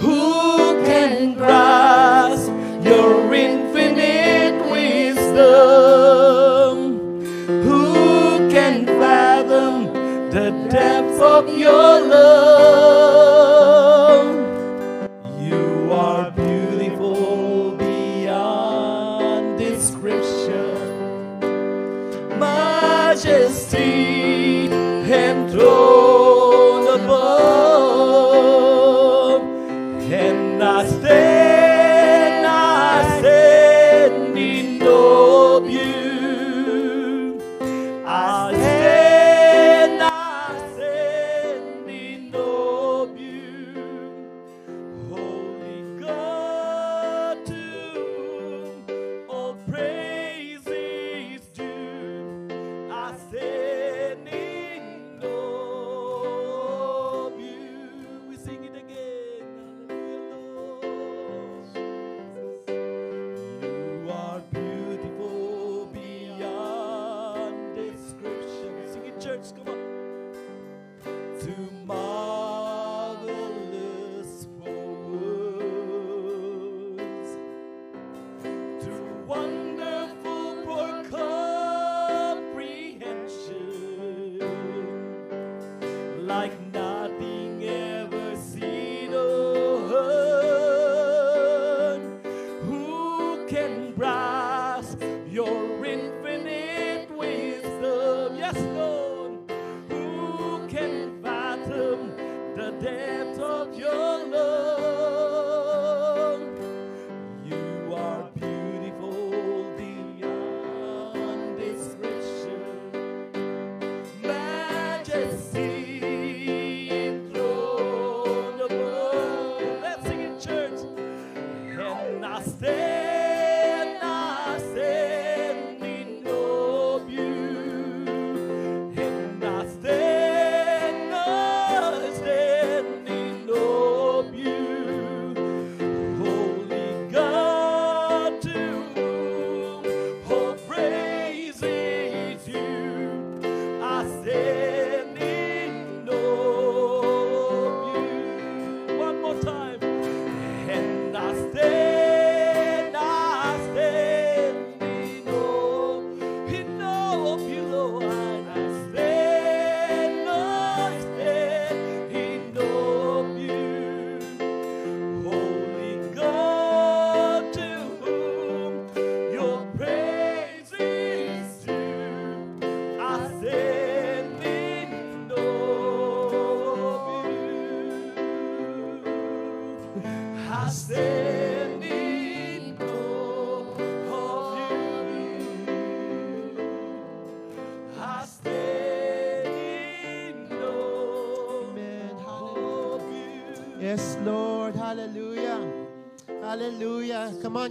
Who can grasp your infinite wisdom? Who can fathom the depth of your love?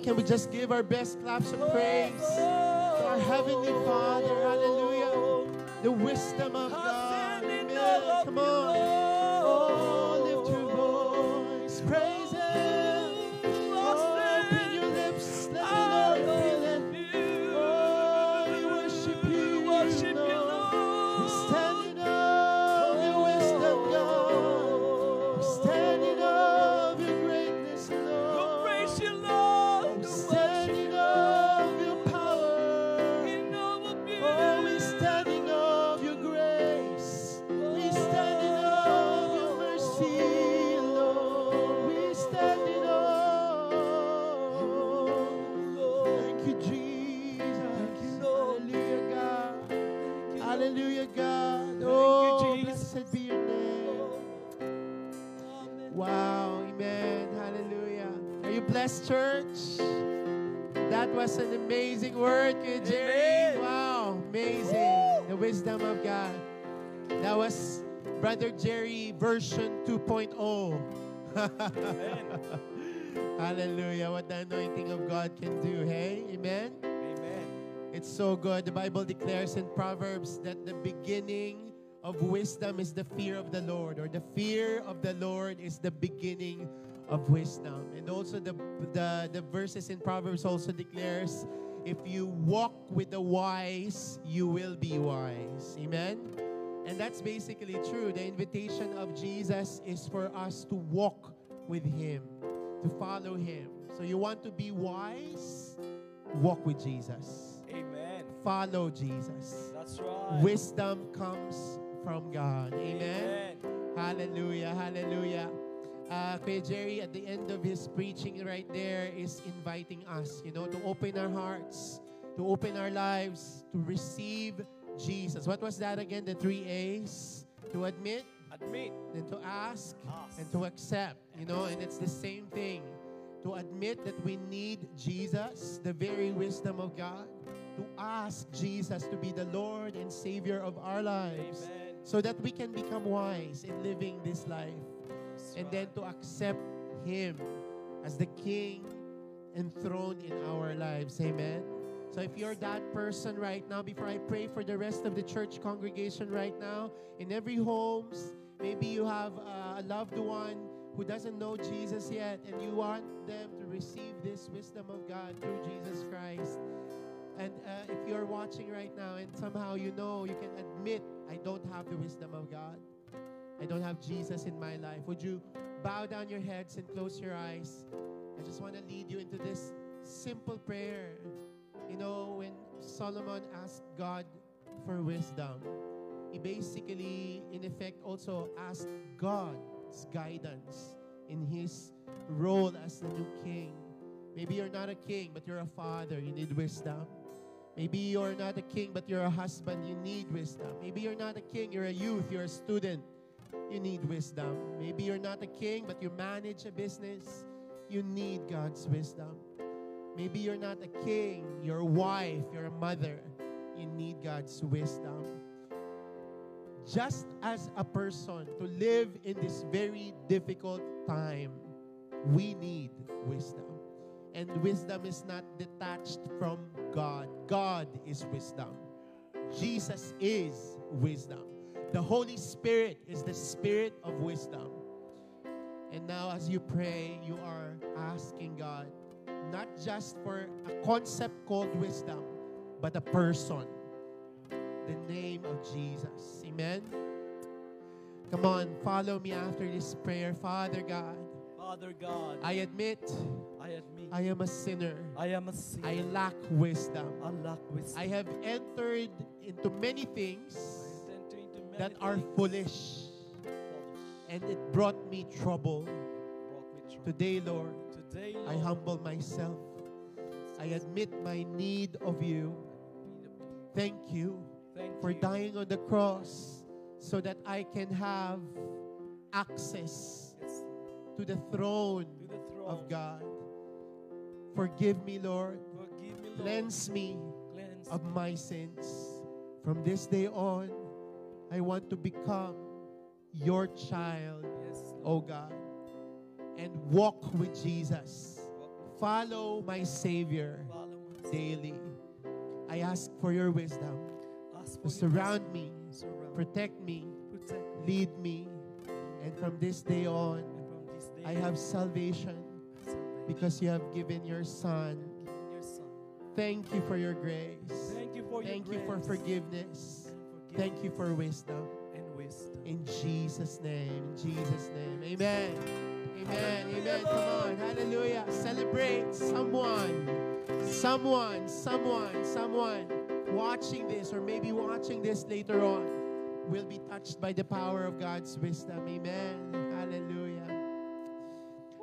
Can we just give our best claps of praise to our Heavenly Father? Hallelujah. The wisdom of Thank you, Jesus. Thank you, Lord. Hallelujah, God. Thank you, Hallelujah, God. Thank oh, you, Jesus. blessed be your name. Amen. Wow, amen. Hallelujah. Are you blessed, church? That was an amazing work, eh, Jerry. Wow, amazing. Woo! The wisdom of God. That was Brother Jerry version 2.0. Hallelujah. What the anointing of God can do. Hey, amen. Amen. It's so good. The Bible declares in Proverbs that the beginning of wisdom is the fear of the Lord, or the fear of the Lord is the beginning of wisdom. And also the the, the verses in Proverbs also declares if you walk with the wise, you will be wise. Amen. And that's basically true. The invitation of Jesus is for us to walk with him, to follow him. So you want to be wise? Walk with Jesus Amen. follow Jesus. That's right. Wisdom comes from God. Amen. Hallelujah. Hallelujah. Uh, Kuya Jerry, at the end of his preaching right there, is inviting us, you know, to open our hearts, to open our lives, to receive Jesus. What was that again? The three A's? To admit, Admit. then to ask, Ask. and to accept, you know, and it's the same thing. To admit that we need Jesus, the very wisdom of God, to ask Jesus to be the Lord and Savior of our lives, Amen. so that we can become wise in living this life, That's and right. then to accept Him as the King enthroned in our lives. Amen. So if you're that person right now, before I pray for the rest of the church congregation right now, in every homes, maybe you have a loved one who doesn't know Jesus yet, and you want them to receive this wisdom of God through Jesus Christ. And uh, if you're watching right now and somehow you know, you can admit, I don't have the wisdom of God. I don't have Jesus in my life. Would you bow down your heads and close your eyes? I just want to lead you into this simple prayer. You know, when Solomon asked God for wisdom, he basically, in effect, also asked God's guidance in his role as the new king. Maybe you're not a king, but you're a father. You need wisdom. Maybe you're not a king, but you're a husband. You need wisdom. Maybe you're not a king, you're a youth, you're a student. You need wisdom. Maybe you're not a king, but you manage a business. You need God's wisdom. Maybe you're not a king, you're a wife, you're a mother. You need God's wisdom. Just as a person to live in this very difficult time, we need wisdom. And wisdom is not detached from God. God is wisdom. Jesus is wisdom. The Holy Spirit is the spirit of wisdom. And now, as you pray, you are asking God not just for a concept called wisdom, but a person. The name of Jesus. Amen. Come on, follow me after this prayer. Father God, Father God, I admit I admit I am a sinner. I am a sinner. I lack wisdom. I lack wisdom. I have entered into many things into many that are things foolish foolish. and it brought me trouble. brought me trouble. Today, Lord, Today, I humble myself. I admit my need of you. Thank you Thank for you dying on the cross so that I can have access Yes, to the throne to the throne of God. Forgive me, Lord. Forgive me, Lord. Cleanse me Cleanse of my sins. From this day on, I want to become your child, Yes, oh God, and walk with Jesus. Follow my Savior daily. I ask for your wisdom surround me. Surround. protect me, Protect me. lead me, and from this day on, I have salvation because you have given your Son. Thank you for your grace. Thank you for Thank your you for forgiveness. Thank you for wisdom. In Jesus' name. In Jesus' name. Amen. Amen. Amen. Come on. Hallelujah. Celebrate someone. Someone. Someone. Someone watching this or maybe watching this later on will be touched by the power of God's wisdom. Amen. Hallelujah.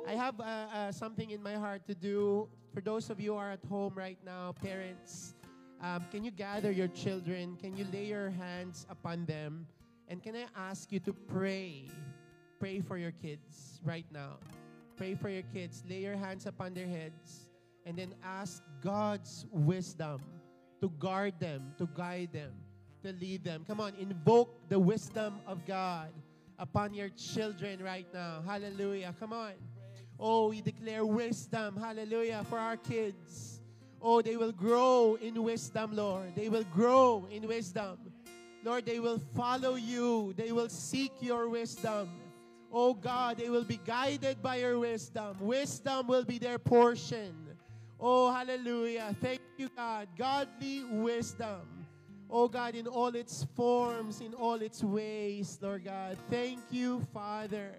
I have uh, uh, something in my heart to do. For those of you who are at home right now, parents, um, can you gather your children? Can you lay your hands upon them? And can I ask you to pray? Pray for your kids right now. Pray for your kids. Lay your hands upon their heads. And then ask God's wisdom to guard them, to guide them, to lead them. Come on, invoke the wisdom of God upon your children right now. Hallelujah. Come on. Oh, we declare wisdom. Hallelujah. For our kids. Oh, they will grow in wisdom, Lord. They will grow in wisdom. Lord, they will follow you. They will seek your wisdom. Oh God, they will be guided by your wisdom. Wisdom will be their portion. Oh, hallelujah. Thank you, God. Godly wisdom. Oh God, in all its forms, in all its ways, Lord God. Thank you, Father.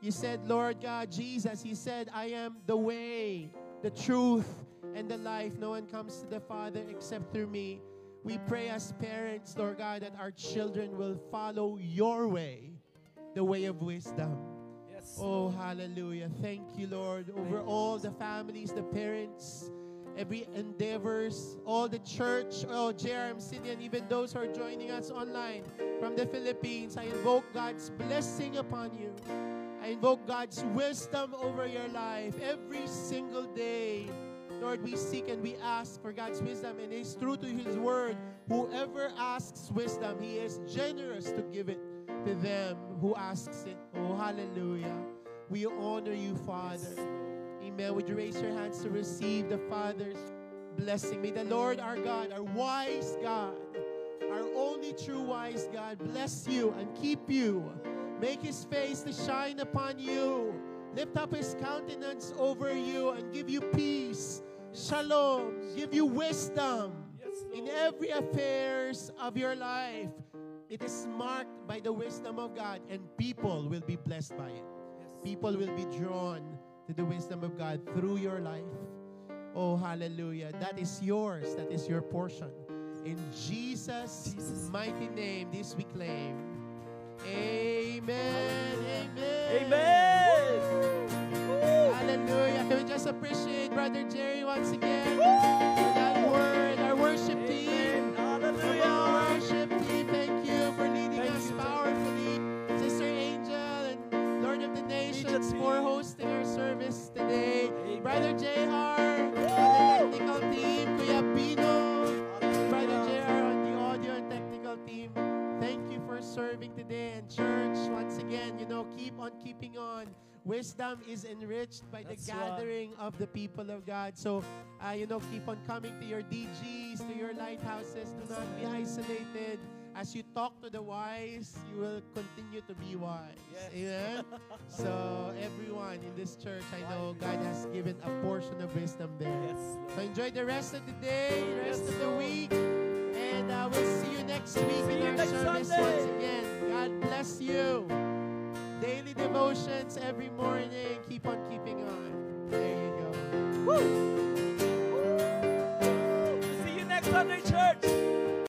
You said, Lord God, Jesus, He said, I am the way, the truth, and the life. No one comes to the Father except through me. We pray as parents, Lord God, that our children will follow your way, the way of wisdom. Yes. Oh, hallelujah. Thank you, Lord, over all the families, the parents, every endeavors, all the church, oh, JRM City, and even those who are joining us online from the Philippines. I invoke God's blessing upon you. I invoke God's wisdom over your life every single day. Lord, we seek and we ask for God's wisdom, and it's true to His word. Whoever asks wisdom, He is generous to give it to mm. them who asks it. Oh, hallelujah. We honor you, Father. Amen. Would you raise your hands to receive the Father's blessing? May the Lord our God, our wise God, our only true wise God, bless you and keep you. Make his face to shine upon you. Lift up his countenance over you and give you peace. Shalom. Give you wisdom in every affairs of your life. It is marked by the wisdom of God, and people will be blessed by it. People will be drawn to the wisdom of God through your life. Oh, hallelujah. That is yours. That is your portion. In Jesus', Jesus. mighty name, this we claim. Amen. Amen. Amen. Woo. Hallelujah. Can we just appreciate Brother Jerry once again Nations for hosting our service today. Brother JR on the technical team. Kuya Pino. Brother JR on the audio and technical team. Thank you for serving today. And church, once again, you know, keep on keeping on. Wisdom is enriched by the That's gathering of the people of God. So, uh, you know, keep on coming to your DGs, to your lighthouses. Do not be isolated as you talk to the wise, you will continue to be wise. Yes. Amen? so, everyone in this church, I know God has given a portion of wisdom there. Yes, so, enjoy the rest of the day, rest yes, of the week, and I uh, will see you next week see in our service Sunday. once again. God bless you. Daily devotions every morning. Keep on keeping on. There you go. Woo! Woo! See you next Sunday, church.